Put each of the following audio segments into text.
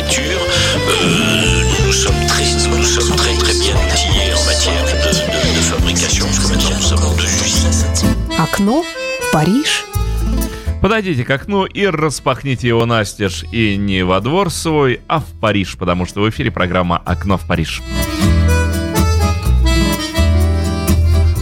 manufacture. Euh, nous sommes très, nous sommes très très bien outillés en matière de, de, de fabrication, parce que maintenant nous avons deux usines. Окно в Париж. Подойдите к окну и распахните его настежь. И не во двор свой, а в Париж, потому что в эфире программа «Окно в Париж».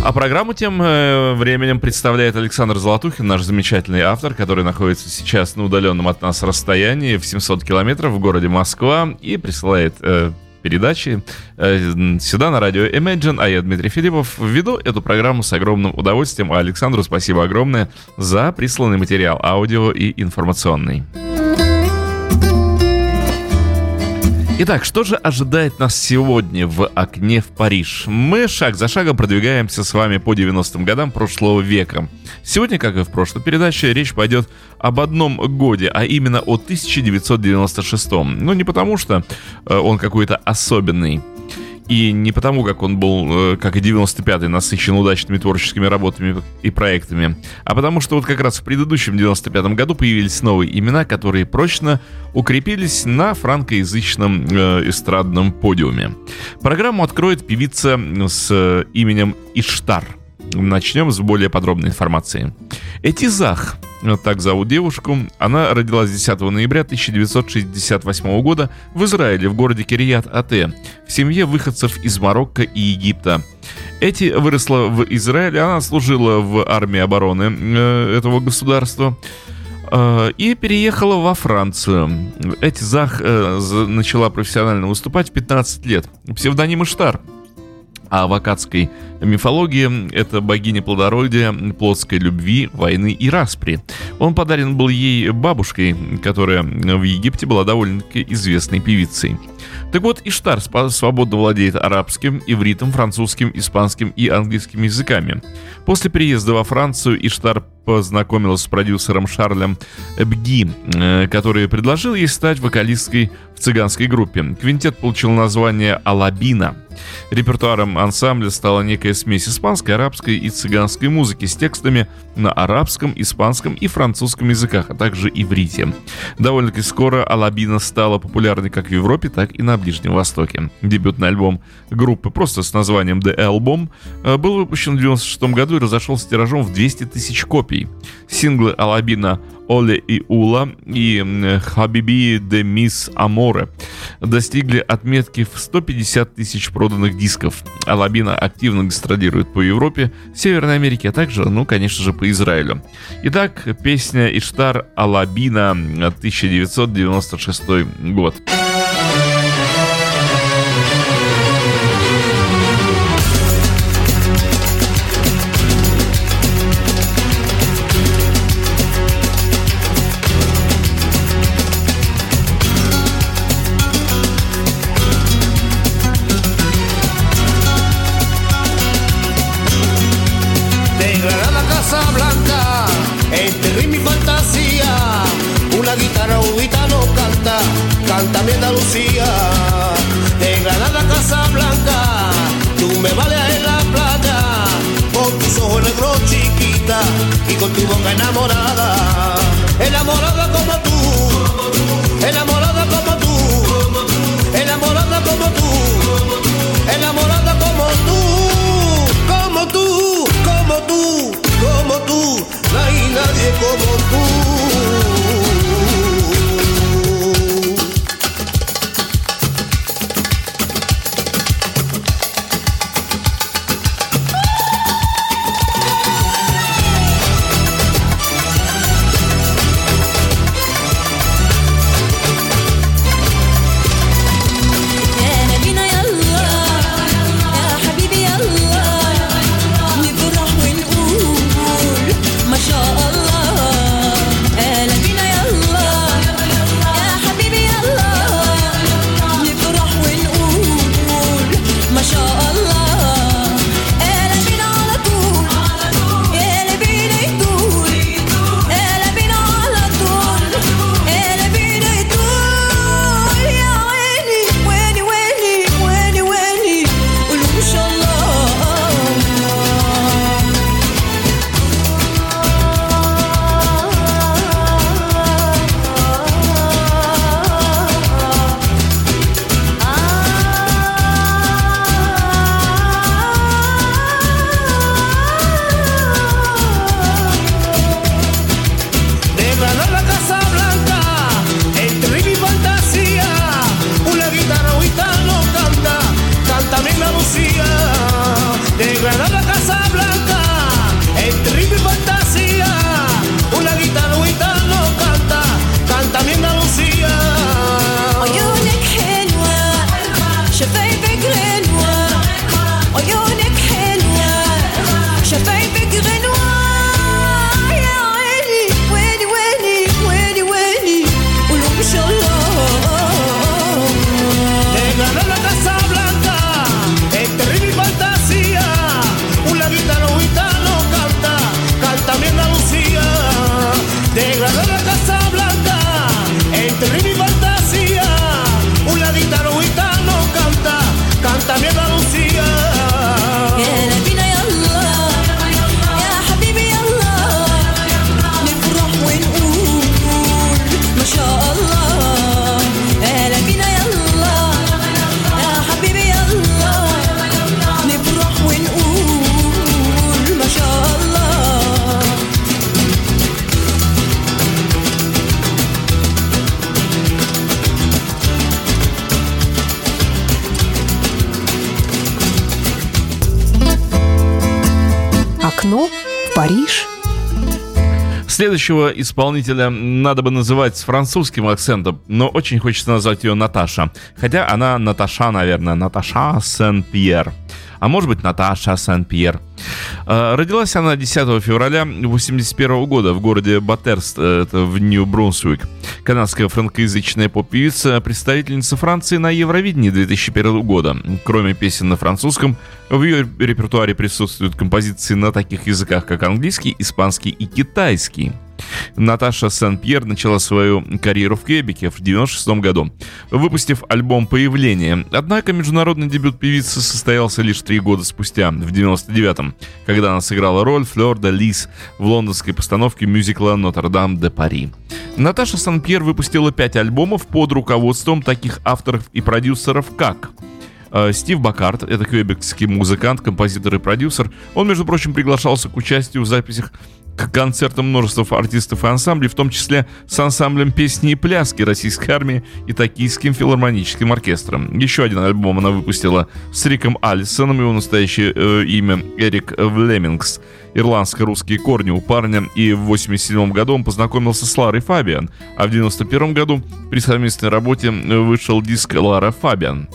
А программу тем э, временем представляет Александр Золотухин, наш замечательный автор, который находится сейчас на удаленном от нас расстоянии в 700 километров в городе Москва и присылает э, передачи э, сюда на радио Imagine, а я, Дмитрий Филиппов, веду эту программу с огромным удовольствием. А Александру спасибо огромное за присланный материал аудио и информационный. Итак, что же ожидает нас сегодня в окне в Париж? Мы шаг за шагом продвигаемся с вами по 90-м годам прошлого века. Сегодня, как и в прошлой передаче, речь пойдет об одном годе, а именно о 1996. Ну, не потому что э, он какой-то особенный, и не потому, как он был, э, как и 95-й, насыщен удачными творческими работами и проектами, а потому что вот как раз в предыдущем 95-м году появились новые имена, которые прочно укрепились на франкоязычном э, эстрадном подиуме. Программу откроет певица с э, именем Иштар. Начнем с более подробной информации. Этизах так зовут девушку. Она родилась 10 ноября 1968 года в Израиле, в городе Кирият-Ате, в семье выходцев из Марокко и Египта. Эти выросла в Израиле, она служила в армии обороны э, этого государства э, и переехала во Францию. Эти Зах э, начала профессионально выступать в 15 лет. Псевдоним Иштар – а в акадской мифологии это богиня плодородия, плотской любви, войны и распри. Он подарен был ей бабушкой, которая в Египте была довольно-таки известной певицей. Так вот, Иштар свободно владеет арабским, ивритом, французским, испанским и английским языками. После переезда во Францию Иштар познакомилась с продюсером Шарлем Бги, э, который предложил ей стать вокалисткой в цыганской группе. Квинтет получил название «Алабина». Репертуаром ансамбля стала некая смесь испанской, арабской и цыганской музыки с текстами на арабском, испанском и французском языках, а также иврите. Довольно-таки скоро Алабина стала популярной как в Европе, так и на Ближнем Востоке. Дебютный альбом группы просто с названием The Album э, был выпущен в 1996 году и разошелся тиражом в 200 тысяч копий. Синглы Алабина Оле и Ула и Хабиби де Мисс Аморе достигли отметки в 150 тысяч проданных дисков. Алабина активно гастролирует по Европе, Северной Америке, а также, ну, конечно же, по Израилю. Итак, песня Иштар Алабина 1996 год. Andalucía, de Granada a Casablanca, tú me vales en la playa, con tus ojos negros chiquita y con tu boca enamorada, enamorada como tú, enamorada como tú, enamorada como tú, enamorada como tú, como tú, como tú, como tú, no hay nadie como tú. Следующего исполнителя надо бы называть с французским акцентом, но очень хочется назвать ее Наташа. Хотя она Наташа, наверное, Наташа Сен-Пьер а может быть Наташа Сан-Пьер. А, родилась она 10 февраля 1981 года в городе Баттерст, э, это в Нью-Брунсвик. Канадская франкоязычная поп-певица, представительница Франции на Евровидении 2001 года. Кроме песен на французском, в ее репертуаре присутствуют композиции на таких языках, как английский, испанский и китайский. Наташа Сен-Пьер начала свою карьеру в Квебеке в 1996 году, выпустив альбом «Появление». Однако международный дебют певицы состоялся лишь три года спустя, в 1999 когда она сыграла роль Флёр де Лис в лондонской постановке мюзикла «Нотр-Дам де Пари». Наташа Сан-Пьер выпустила пять альбомов под руководством таких авторов и продюсеров, как э, Стив Бакарт, это квебекский музыкант, композитор и продюсер. Он, между прочим, приглашался к участию в записях к концертам множества артистов и ансамблей, в том числе с ансамблем песни и пляски российской армии и токийским филармоническим оркестром. Еще один альбом она выпустила с Риком Алисоном, его настоящее э, имя Эрик Влемингс. Ирландско-русские корни у парня, и в 87 году он познакомился с Ларой Фабиан, а в 91 году при совместной работе вышел диск Лара Фабиан.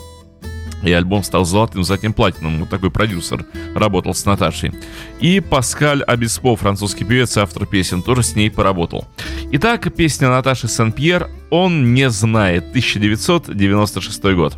И альбом стал золотым, затем платиновым. Вот такой продюсер работал с Наташей. И Паскаль Абиспо, французский певец и автор песен, тоже с ней поработал. Итак, песня Наташи Сен-Пьер «Он не знает», 1996 год.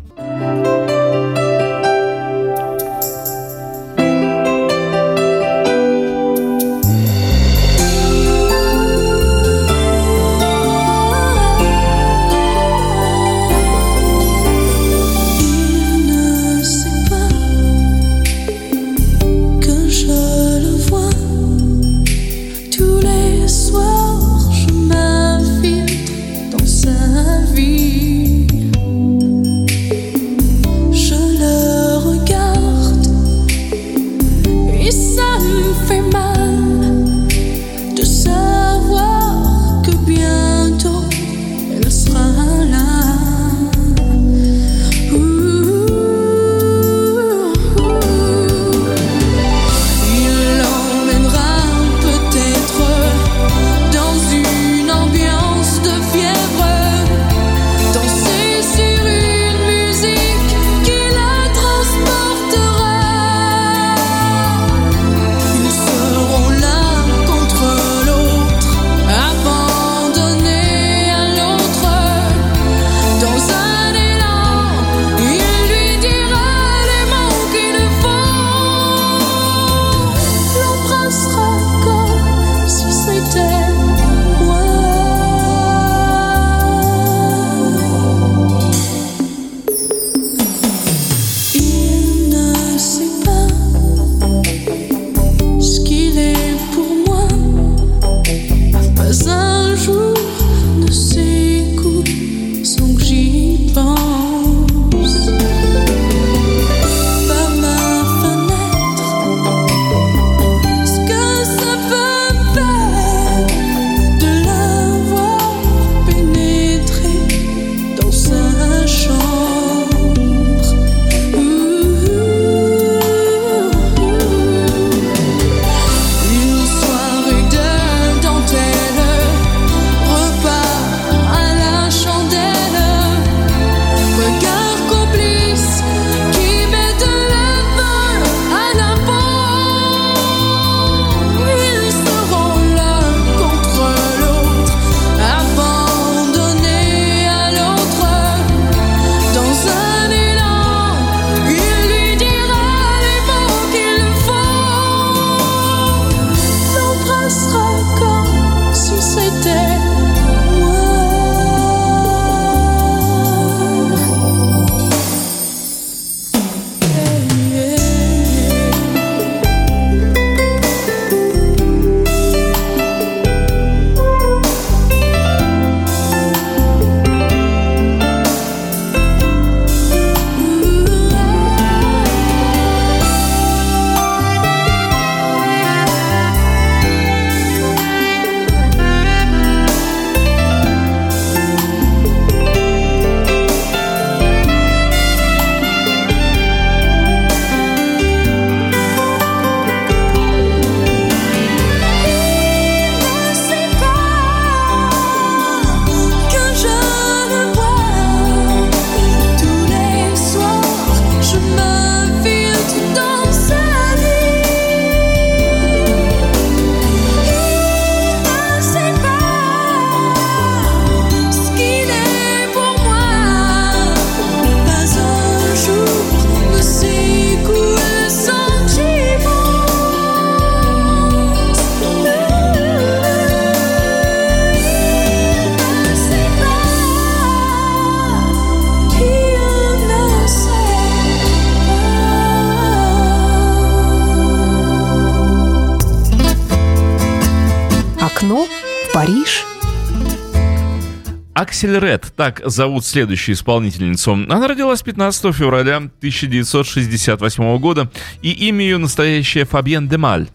Аксель Ред, так зовут следующую исполнительницу. Она родилась 15 февраля 1968 года, и имя ее настоящее Фабьен Демаль.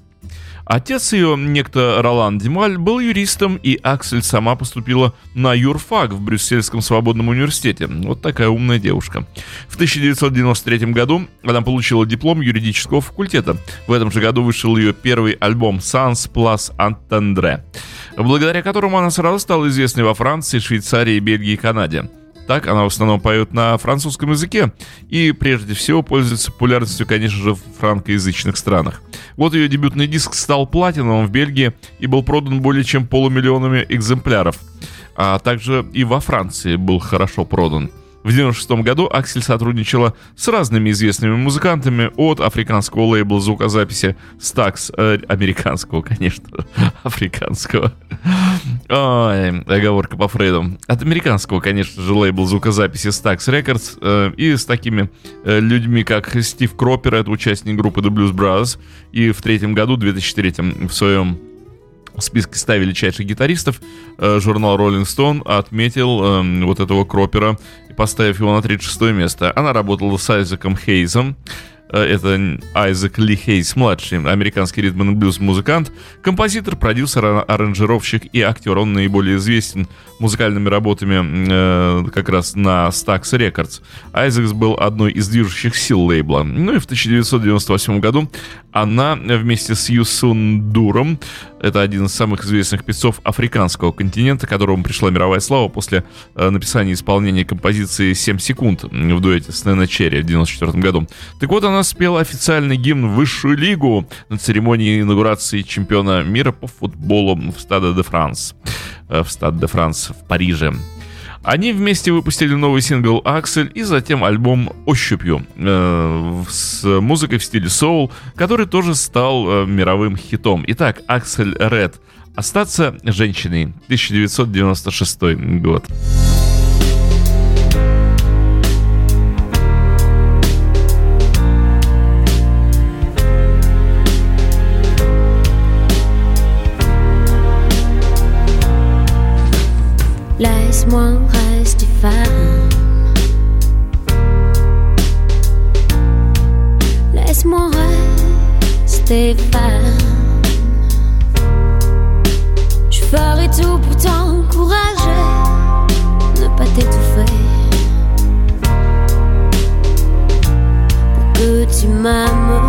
Отец ее, некто Ролан Демаль, был юристом, и Аксель сама поступила на юрфак в Брюссельском свободном университете. Вот такая умная девушка. В 1993 году она получила диплом юридического факультета. В этом же году вышел ее первый альбом «Sans Plus Entendre», благодаря которому она сразу стала известной во Франции, Швейцарии, Бельгии и Канаде. Так, она в основном поет на французском языке и прежде всего пользуется популярностью, конечно же, в франкоязычных странах. Вот ее дебютный диск стал платиновым в Бельгии и был продан более чем полумиллионами экземпляров. А также и во Франции был хорошо продан. В 1996 году Аксель сотрудничала с разными известными музыкантами от африканского лейбла звукозаписи Stax, э, американского, конечно, африканского. Ой, оговорка по Фрейду. От американского, конечно же, лейбла звукозаписи Stax Records э, и с такими э, людьми, как Стив Кропер, это участник группы The Blues Brothers, и в третьем году, 2003 в своем в списке 100 величайших гитаристов э, журнал Rolling Stone отметил э, вот этого Кропера, поставив его на 36 место. Она работала с Айзеком Хейзом, это Айзек Ли Хейс, младший, американский ритм и блюз музыкант, композитор, продюсер, аранжировщик и актер. Он наиболее известен музыкальными работами э, как раз на Stax Records. Айзекс был одной из движущих сил лейбла. Ну и в 1998 году она вместе с Юсун Дуром это один из самых известных певцов африканского континента, которому пришла мировая слава после э, написания и исполнения композиции «7 секунд» в дуэте с Нэна Черри в 94 году. Так вот, она спела официальный гимн Высшую лигу на церемонии инаугурации чемпиона мира по футболу в Стаде де Франс. Э, в Стад де Франс в Париже. Они вместе выпустили новый сингл «Аксель» и затем альбом «Ощупью» э, с музыкой в стиле соул, который тоже стал э, мировым хитом. Итак, «Аксель Ред» «Остаться женщиной» 1996 год. Laisse-moi rester femme. Laisse-moi rester femme. Je ferai tout pour t'encourager, ne pas t'étouffer. Pour que tu m'aimes.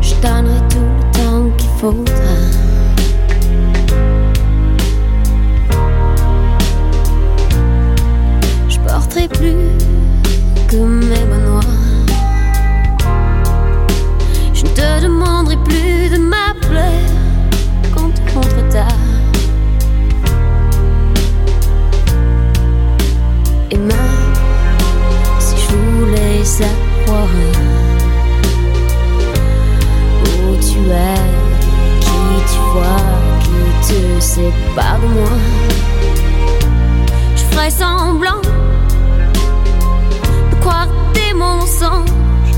Je donnerai tout le temps qu'il faudra. Sépare de moi, je ferais semblant croire des mensonges.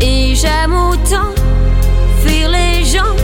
Et j'aime autant fuir les gens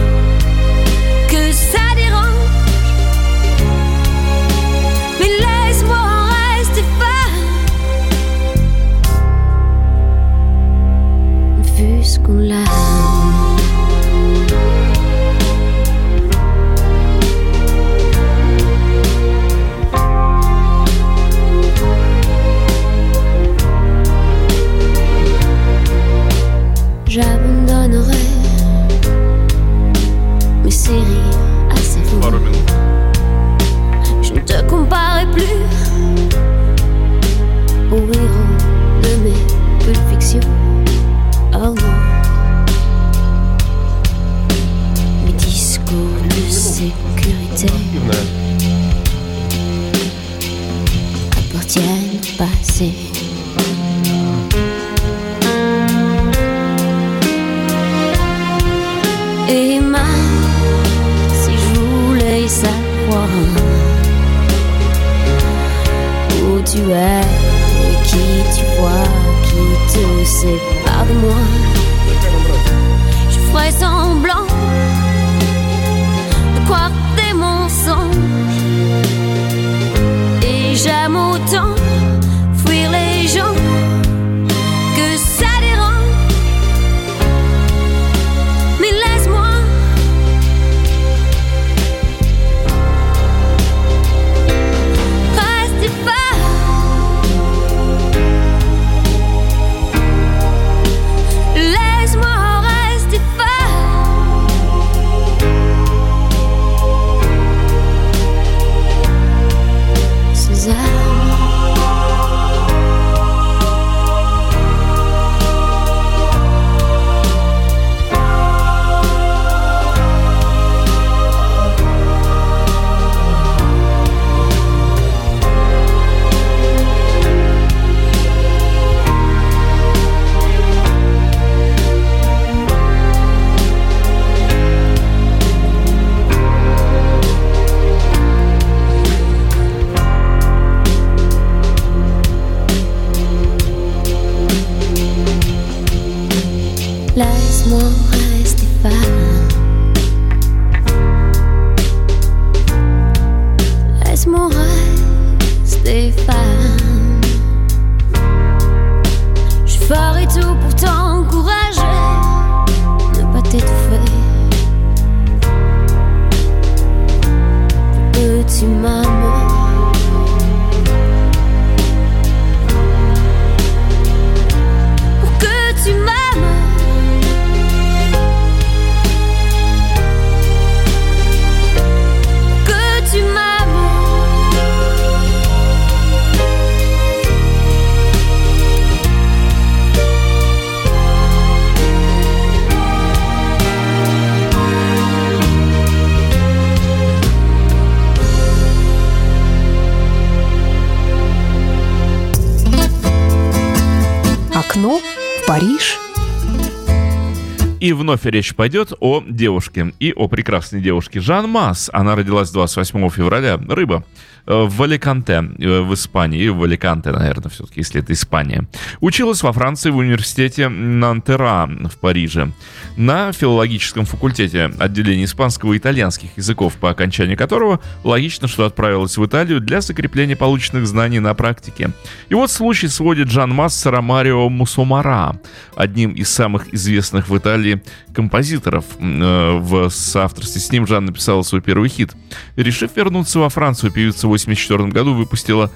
вновь речь пойдет о девушке и о прекрасной девушке. Жан Масс. Она родилась 28 февраля, рыба, в Аликанте, э, в Испании, в Аликанте, наверное, все-таки, если это Испания. Училась во Франции в университете Нантера в Париже. На филологическом факультете отделения испанского и итальянских языков, по окончании которого логично, что отправилась в Италию для закрепления полученных знаний на практике. И вот случай сводит Жан Масс с Ромарио Мусомара, одним из самых известных в Италии композиторов. Э, В соавторстве с ним Жан написала свой первый хит. Решив вернуться во Францию, певица 1984 году выпустила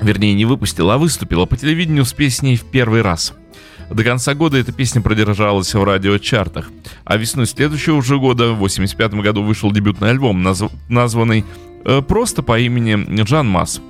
вернее, не выпустила, а выступила по телевидению с песней в первый раз. До конца года эта песня продержалась в радиочартах. А весной следующего же года, в 1985 году, вышел дебютный альбом, назв- названный э, просто по имени Джан Масс.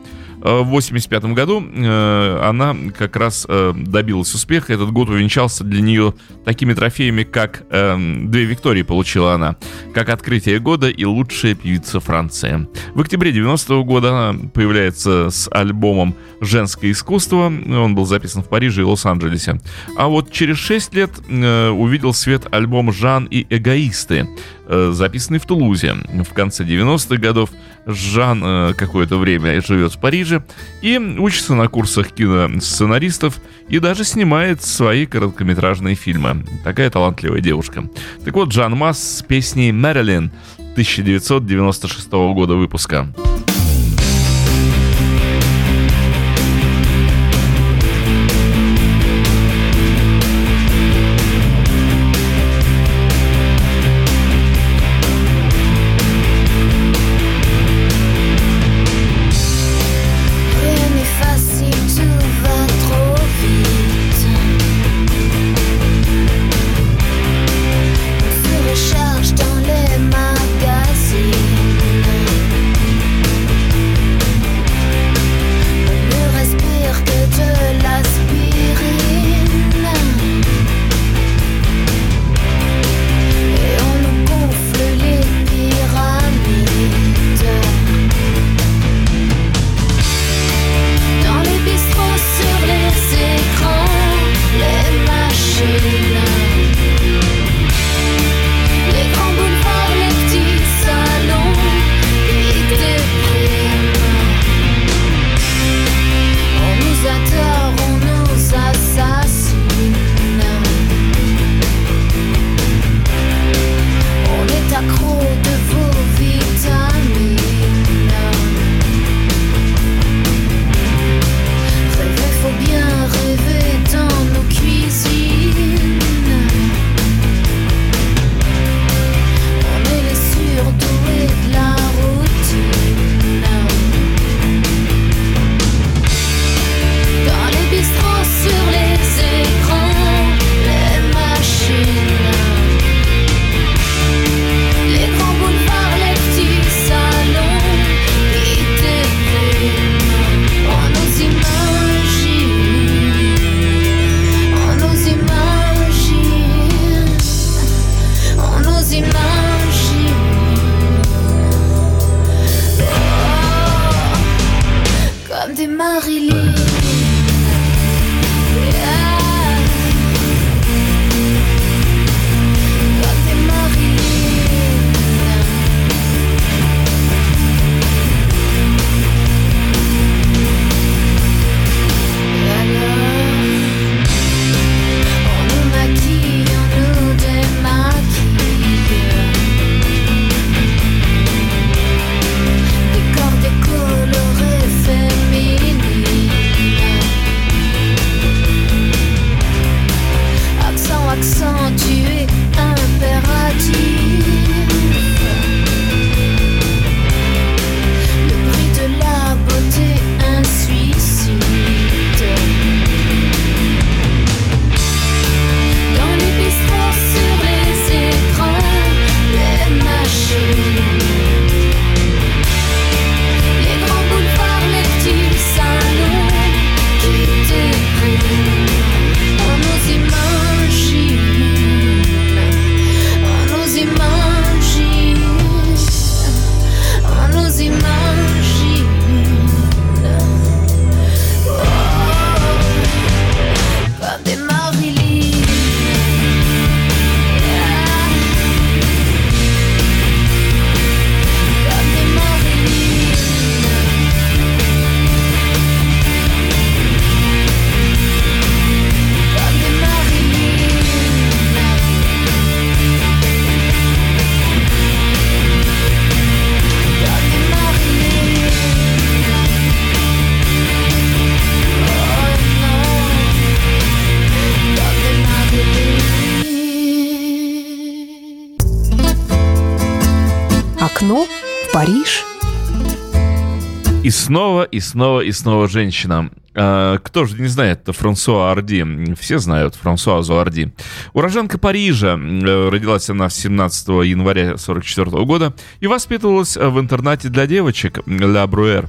Э, В 1985 году э, она как раз э, добилась успеха. Этот год увенчался для нее такими трофеями, как э, две Виктории получила она, как открытие года и лучшая певица Франции. В октябре 90 года она появляется с альбомом «Женское искусство». Он был записан в Париже и Лос-Анджелесе. А вот через 6 лет увидел свет альбом «Жан и эгоисты», записанный в Тулузе. В конце 90-х годов Жан э, какое-то время живет в Париже и учится на курсах киносценаристов и даже снимает свои короткометражные фильмы. Такая талантливая девушка. Так вот, Жан Масс с песней «Мэрилин» 1996 года выпуска. Снова, и снова, и снова женщина. А, кто же не знает Франсуа Арди? Все знают Франсуазу Арди. Уроженка Парижа. Э, родилась она 17 января 44 года и воспитывалась в интернате для девочек «Ля Бруэр».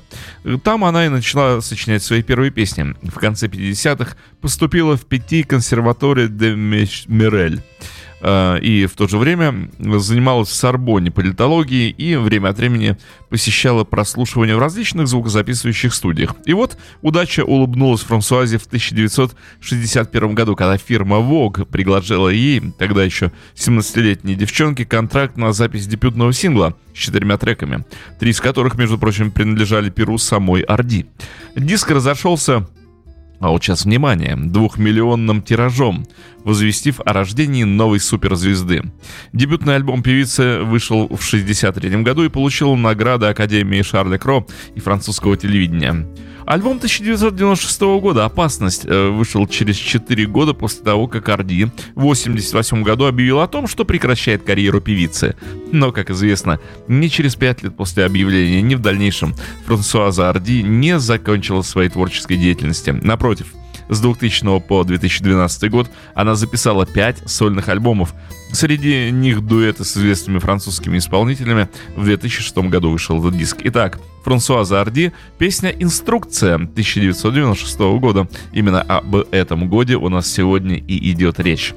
Там она и начала сочинять свои первые песни. В конце 50-х поступила в пяти консерватории де Мирель. Э, и в то же время занималась в Сорбоне политологией и время от времени посещала прослушивание в различных звукозаписывающих студиях. И вот удача улыбнулась Франсуазе в 1961 году, когда фирма Vogue предложила ей, тогда еще 17-летней девчонке, контракт на запись дебютного сингла с четырьмя треками, три из которых, между прочим, принадлежали перу самой Орди. Диск разошелся а вот сейчас внимание, двухмиллионным тиражом, возвестив о рождении новой суперзвезды. Дебютный альбом певицы вышел в 1963 году и получил награды Академии Шарля Кро и французского телевидения. Альбом 1996 года «Опасность» э, вышел через 4 года после того, как Арди в 1988 году объявил о том, что прекращает карьеру певицы. Но, как известно, ни через 5 лет после объявления, ни в дальнейшем Франсуаза Арди не закончила своей творческой деятельности. Напротив, с 2000 по 2012 год она записала 5 сольных альбомов. Среди них дуэты с известными французскими исполнителями. В 2006 году вышел этот диск. Итак, Франсуаза Арди, песня «Инструкция» 1996 года. Именно об этом годе у нас сегодня и идет речь.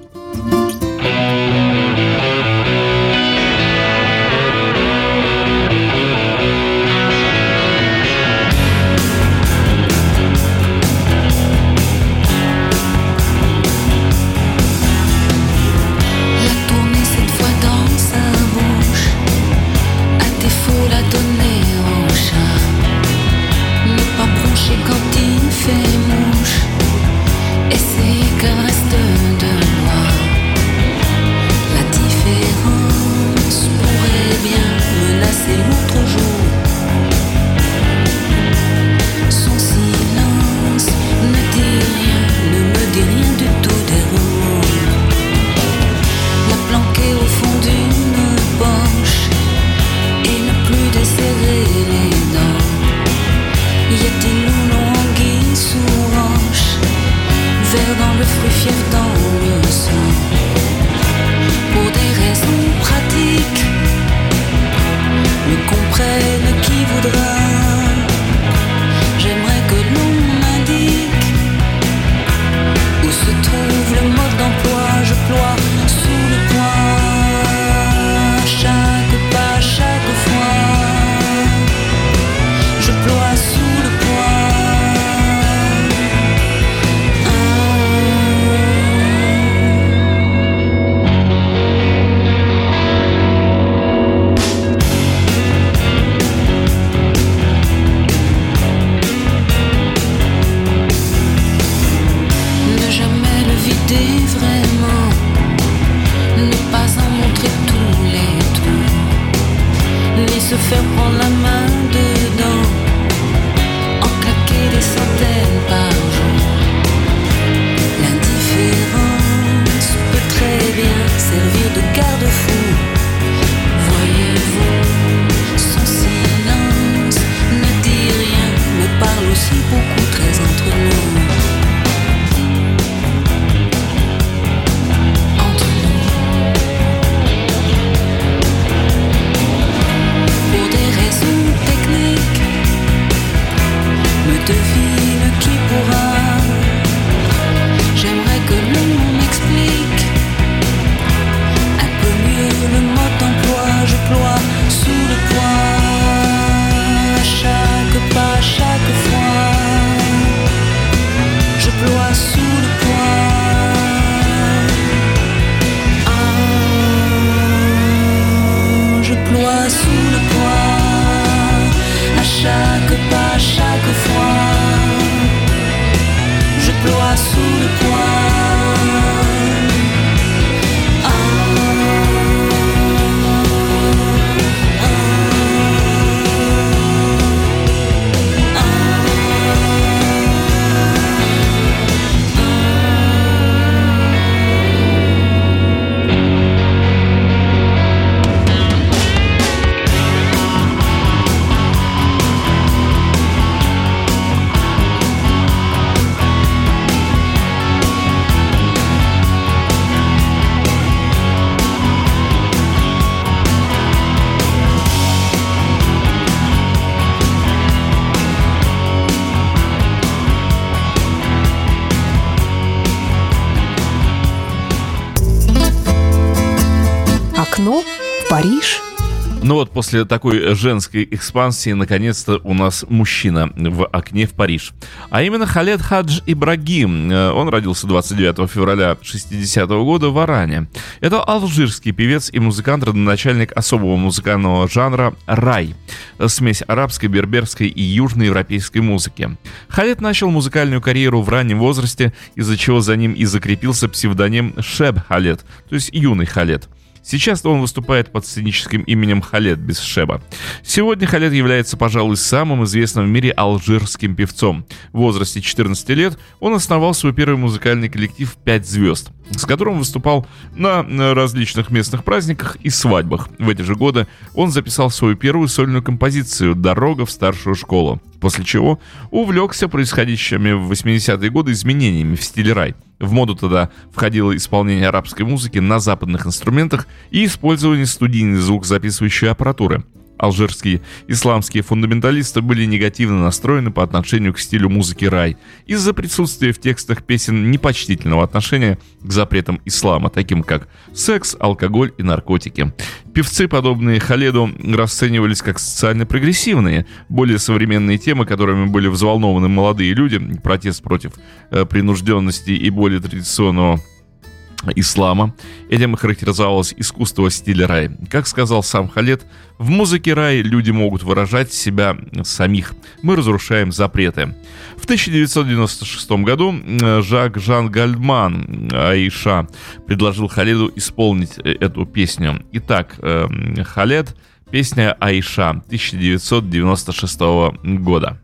После такой женской экспансии наконец-то у нас мужчина в окне в Париж. А именно Халед Хадж Ибрагим. Э, он родился 29 февраля 60 -го года в Аране. Это алжирский певец и музыкант, родоначальник особого музыкального жанра «рай». Смесь арабской, берберской и южноевропейской музыки. Халед начал музыкальную карьеру в раннем возрасте, из-за чего за ним и закрепился псевдоним Шеб Халед, то есть юный Халед. Сейчас он выступает под сценическим именем Халет без Шеба. Сегодня Халет является, пожалуй, самым известным в мире алжирским певцом. В возрасте 14 лет он основал свой первый музыкальный коллектив «Пять звезд», с которым выступал на различных местных праздниках и свадьбах. В эти же годы он записал свою первую сольную композицию «Дорога в старшую школу», после чего увлекся происходящими в 80-е годы изменениями в стиле рай – в моду тогда входило исполнение арабской музыки на западных инструментах и использование студийной звукозаписывающей аппаратуры – алжирские исламские фундаменталисты были негативно настроены по отношению к стилю музыки рай из-за присутствия в текстах песен непочтительного отношения к запретам ислама, таким как секс, алкоголь и наркотики. Певцы, подобные Халеду, расценивались как социально прогрессивные, более современные темы, которыми были взволнованы молодые люди, протест против э, принужденности и более традиционного ислама. Этим характеризовалось искусство стиля рай. Как сказал сам Халет, в музыке рай люди могут выражать себя самих. Мы разрушаем запреты. В 1996 году Жак Жан Гальдман Аиша предложил Халеду исполнить э, эту песню. Итак, э, Халед, песня Аиша 1996 года.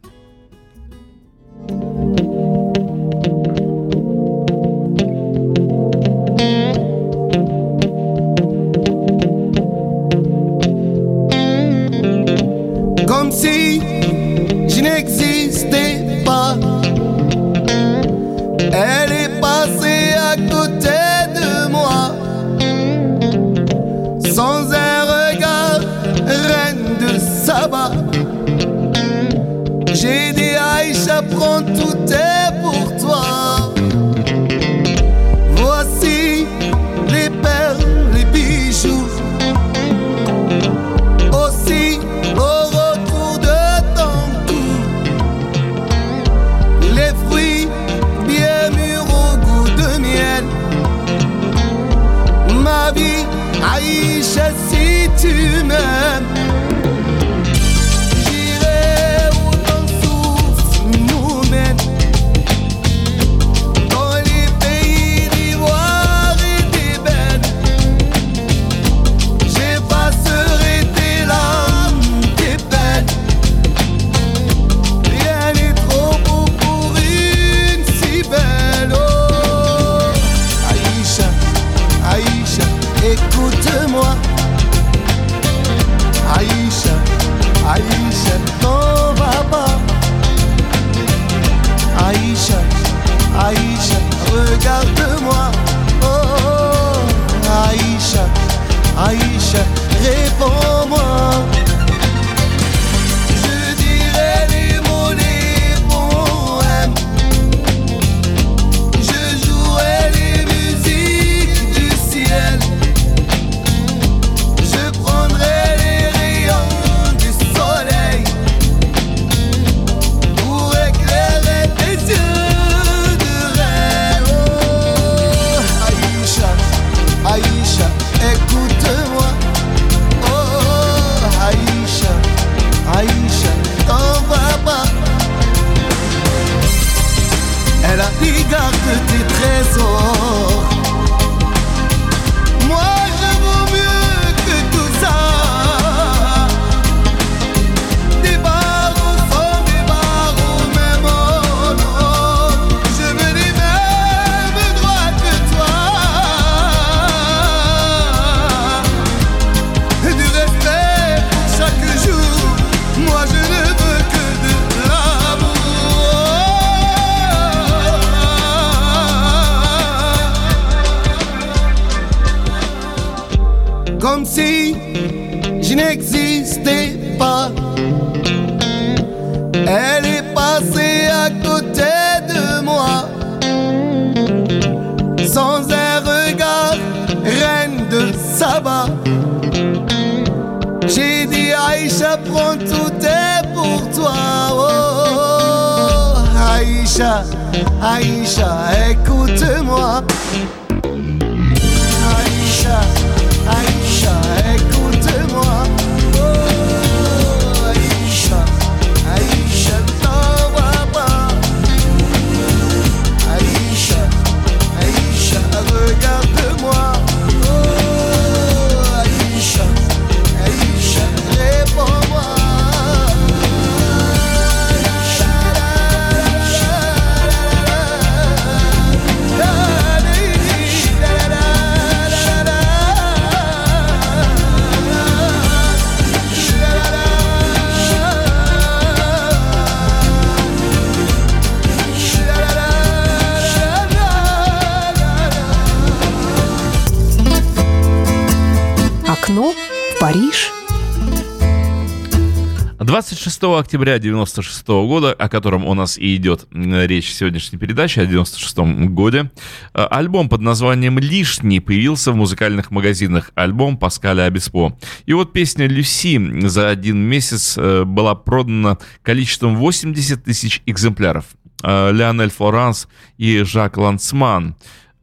26 октября 96 года, о котором у нас и идет м, речь в сегодняшней передаче, о 96 годе, э, альбом под названием «Лишний» появился в музыкальных магазинах. Альбом Паскаля Абиспо. И вот песня «Люси» за один месяц э, была продана количеством 80 тысяч экземпляров. Э, Леонель Флоранс и Жак Лансман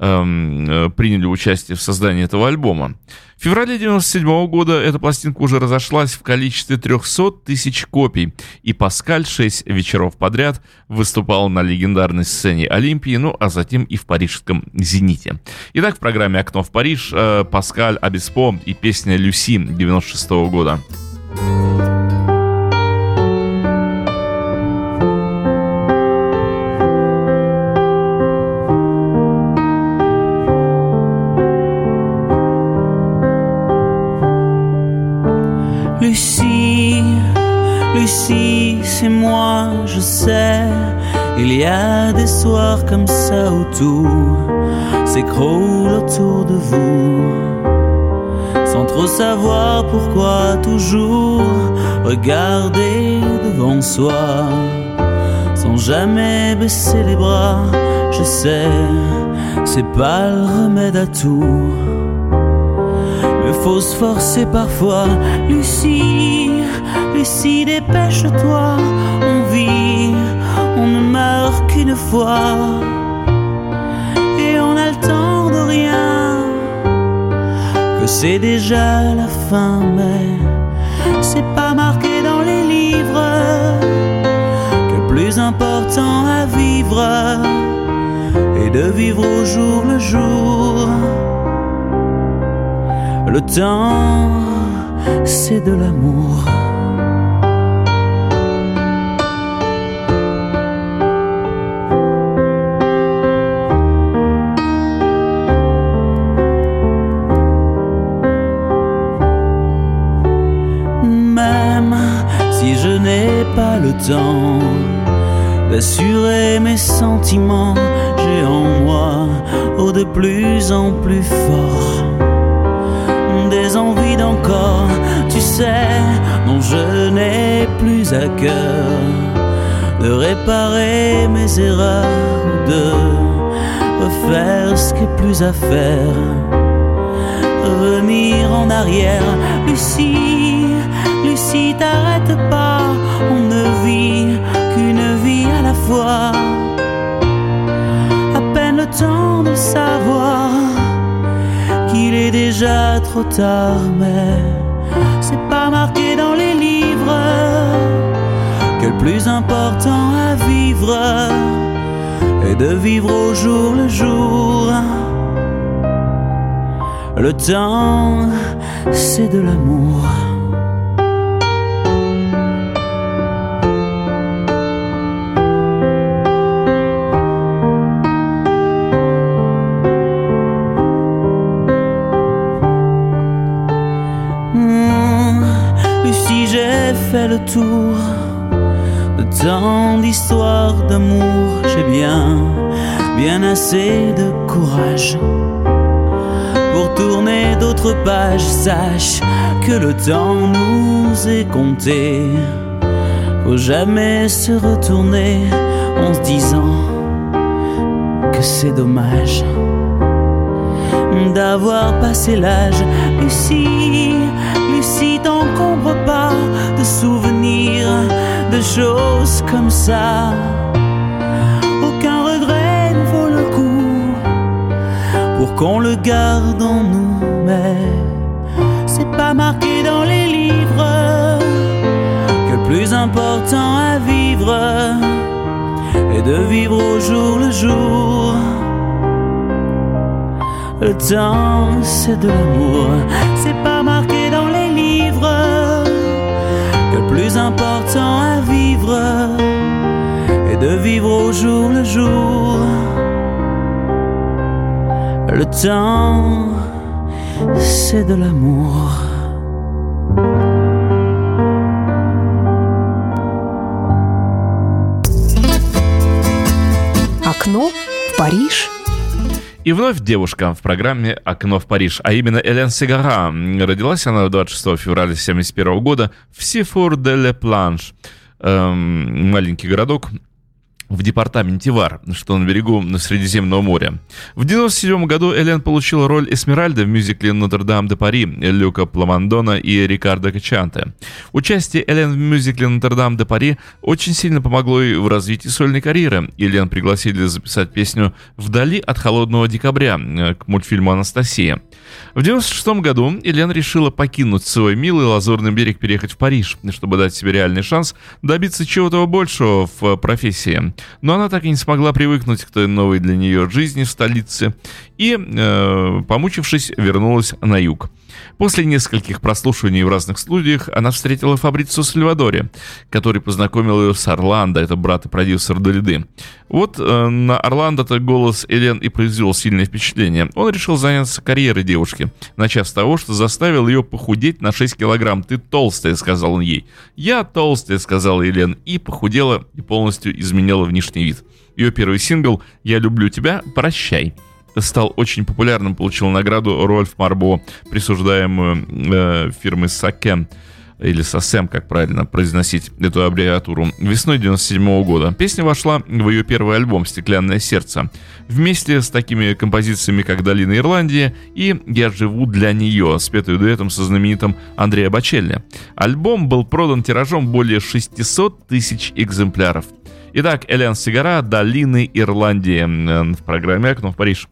эм, э, приняли участие в создании этого альбома. В феврале 97 года эта пластинка уже разошлась в количестве 300 тысяч копий, и Паскаль 6 вечеров подряд выступал на легендарной сцене Олимпии, ну а затем и в парижском «Зените». Итак, в программе «Окно в Париж» э, Паскаль Абиспо и песня «Люси» 96 года. C'est moi, je sais. Il y a des soirs comme ça où tout s'écroule autour de vous. Sans trop savoir pourquoi toujours regarder devant soi. Sans jamais baisser les bras, je sais, c'est pas le remède à tout. Mais faut se forcer parfois. Lucie, Lucie, dépêche-toi. On vit, on ne meurt qu'une fois. Et on a le temps de rien. Que c'est déjà la fin, mais c'est pas marqué dans les livres. Que plus important à vivre est de vivre au jour le jour. Le temps, c'est de l'amour. Pas le temps d'assurer mes sentiments, j'ai en moi, oh de plus en plus fort. Des envies d'encore, tu sais, dont je n'ai plus à cœur. De réparer mes erreurs, de refaire ce qui est plus à faire, revenir en arrière. Lucie, Lucie, t'arrête pas, qu'une vie à la fois. À peine le temps de savoir qu'il est déjà trop tard, mais c'est pas marqué dans les livres que le plus important à vivre est de vivre au jour le jour. Le temps, c'est de l'amour. Le tour de tant d'histoires d'amour. J'ai bien, bien assez de courage pour tourner d'autres pages. Sache que le temps nous est compté. Faut jamais se retourner en se disant que c'est dommage d'avoir passé l'âge. Lucie, Lucie, pas, de choses comme ça. Aucun regret ne vaut le coup pour qu'on le garde en nous, mais c'est pas marqué dans les livres que le plus important à vivre est de vivre au jour le jour. Le temps, c'est de l'amour, c'est pas marqué plus important à vivre est de vivre au jour le jour. Le temps, c'est de l'amour. Окно в Париж. И вновь девушка в программе «Окно в Париж», а именно Элен Сигара. Родилась она 26 февраля 1971 года в Сис-Фур-ле-Плаж, эм, маленький городок в департаменте Вар, что на берегу Средиземного моря. В 1997 году Элен получила роль Эсмеральды в мюзикле «Нотр-Дам де Пари» Люка Пламондона и Рикардо Коччанте. Участие Элен в мюзикле «Нотр-Дам де Пари» очень сильно помогло ей в развитии сольной карьеры. Элен пригласили записать песню «Вдали от холодного декабря» к мультфильму «Анастасия». В 1996 году Элен решила покинуть свой милый лазурный берег, переехать в Париж, чтобы дать себе реальный шанс добиться чего-то большего в профессии. Но она так и не смогла привыкнуть к той новой для нее жизни в столице и, э, помучившись, вернулась на юг. После нескольких прослушиваний в разных студиях она встретила Фабрицу Сальвадоре, который познакомил ее с Орландо, это брат и продюсер Долиды. Вот э, на Орландо-то голос Элен и произвел сильное впечатление. Он решил заняться карьерой девушки, начав с того, что заставил ее похудеть на 6 килограмм. «Ты толстая», — сказал он ей. «Я толстая», — сказала Элен, и похудела и полностью изменила внешний вид. Ее первый сингл «Я люблю тебя, прощай» стал очень популярным, получил награду Рольф Марбо, присуждаемую э, фирмой Сакен или Сосем, как правильно произносить эту аббревиатуру, весной 97 года. Песня вошла в ее первый альбом «Стеклянное сердце». Вместе с такими композициями, как «Долина Ирландии» и «Я живу для нее», спетую дуэтом со знаменитым Андреа Бачелли. Альбом был продан тиражом более 600 тысяч экземпляров. Итак, Элен Сигара «Долины Ирландии» в программе «Окно в Париж».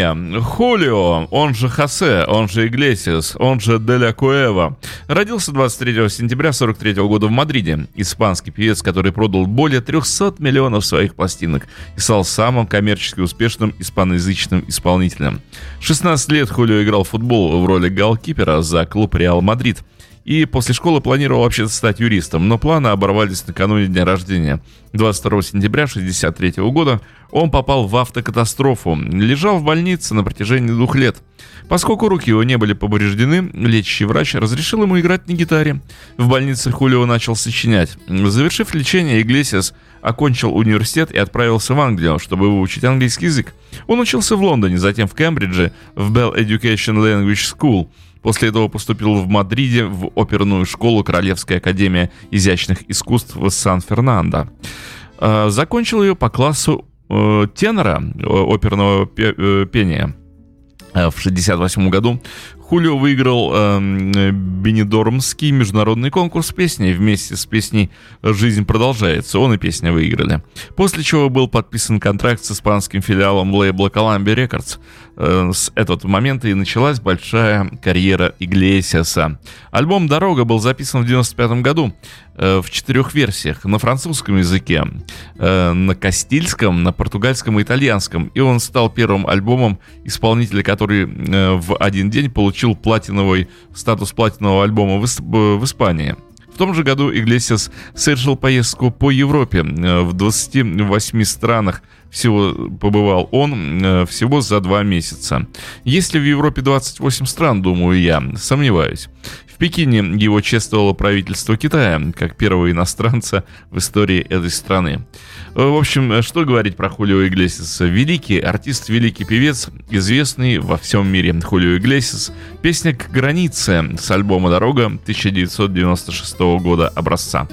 Окне? Хулио, он же Хосе, он же Иглесиас, он же де ла Куэва. Родился 23 сентября 43 года в Мадриде. Испанский певец, который продал более 300 миллионов своих пластинок и стал самым коммерчески успешным испаноязычным исполнителем. 16 лет Хулио играл в футбол в роли голкипера за клуб Реал Мадрид – и после школы планировал вообще стать юристом, но планы оборвались накануне дня рождения. 22 сентября 1963 года он попал в автокатастрофу, лежал в больнице на протяжении двух лет. Поскольку руки его не были повреждены, лечащий врач разрешил ему играть на гитаре. В больнице Хулио начал сочинять. Завершив лечение, Иглесиас окончил университет и отправился в Англию, чтобы выучить английский язык. Он учился в Лондоне, затем в Кембридже, в Bell Education Language School – После этого поступил в Мадриде в оперную школу Королевской академии изящных искусств в Сан-Фернандо. Э, закончил ее по классу э, тенора э, оперного пения. В 1968 году Хулио выиграл э, Бенедормский международный конкурс песни вместе с песней «Жизнь продолжается». Он и песня выиграли. После чего был подписан контракт с испанским филиалом лейбла Columbia Records. Э, с этого момента и началась большая карьера Иглесиаса. Альбом «Дорога» был записан в 1995 году в четырех версиях. На французском языке, э, на кастильском, на португальском и итальянском. И он стал первым альбомом исполнителя, который э, в один день получил платиновый статус платинового альбома в, Испании. В том же году Иглесиас совершил поездку по Европе. Э, в 28 странах всего побывал он э, всего за два месяца. Если в Европе 28 стран, думаю я, сомневаюсь. Пекине его чествовало правительство Китая, как первого иностранца в истории этой страны. В общем, что говорить про Хулио Иглесиса? Великий артист, великий певец, известный во всем мире. Хулио Иглесис. Песня «К границе» с альбома «Дорога» 1996 года образца.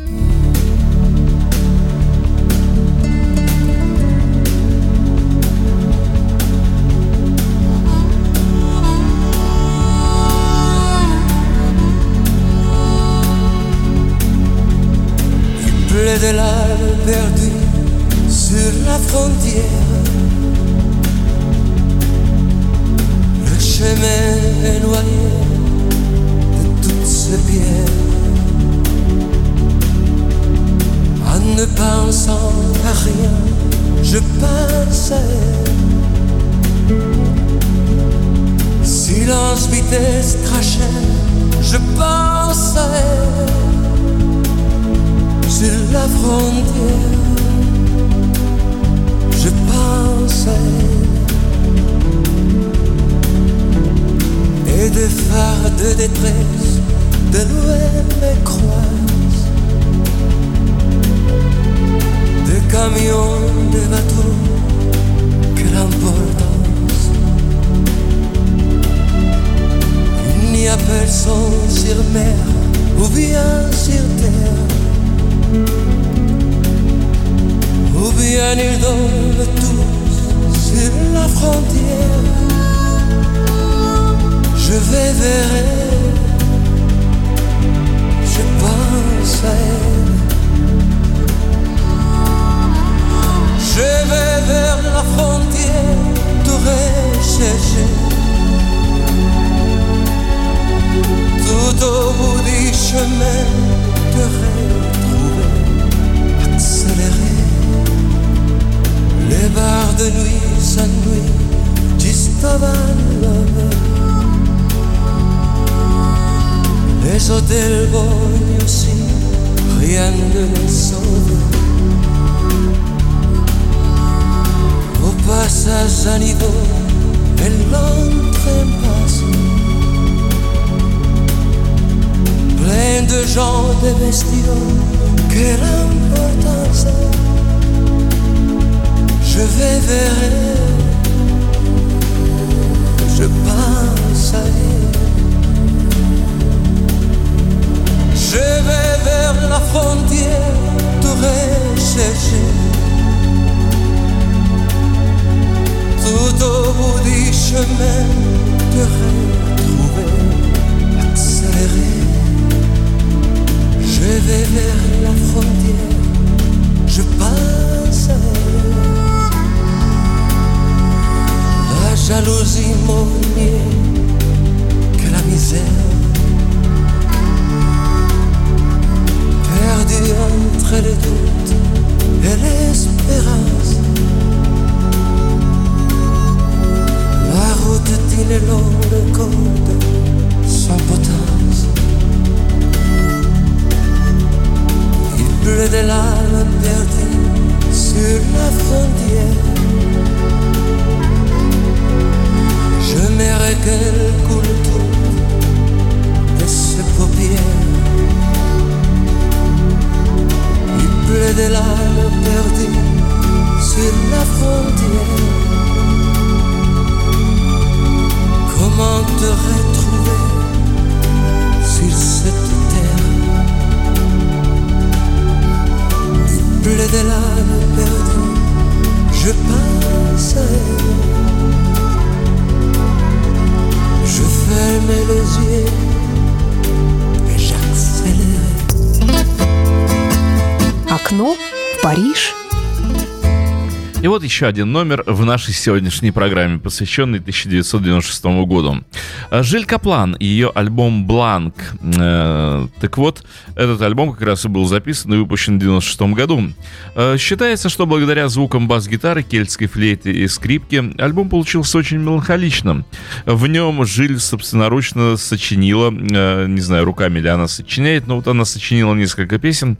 كل еще один номер в нашей сегодняшней программе, посвященный 1996 году. А, Жиль Каплан и ее альбом «Бланк». Э, Так вот, этот альбом как раз и был записан и выпущен в 1996 году. Э, Считается, что благодаря звукам бас-гитары, кельтской флейты и скрипки альбом получился очень меланхоличным. В нем Жиль собственноручно сочинила, э, не знаю, руками ли она сочиняет, но вот она сочинила несколько песен.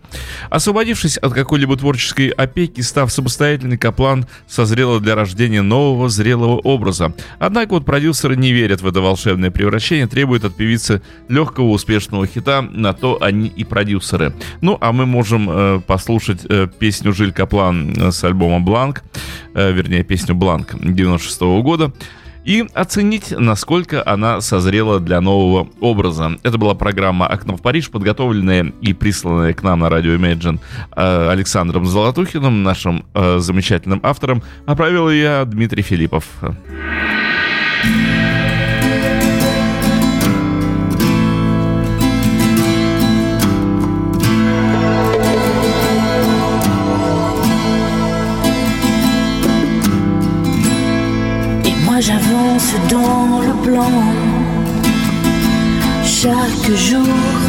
Освободившись от какой-либо творческой опеки, став самостоятельной, Каплан созрела для рождения нового зрелого образа. Однако вот продюсеры не верят в это волшебное превращение, требуют от певицы легкого успешного хита, на то они и продюсеры. Ну, а мы можем э, послушать э, песню Жиль Каплан с альбома «Бланк», э, вернее, песню «Бланк» 96 года, и оценить, насколько она созрела для нового образа. Это была программа «Окно в Париж», подготовленная и присланная к нам на радио Imagine э, Александром Золотухиным, нашим э, замечательным автором, а провел я Дмитрий Филиппов. Et chaque jour.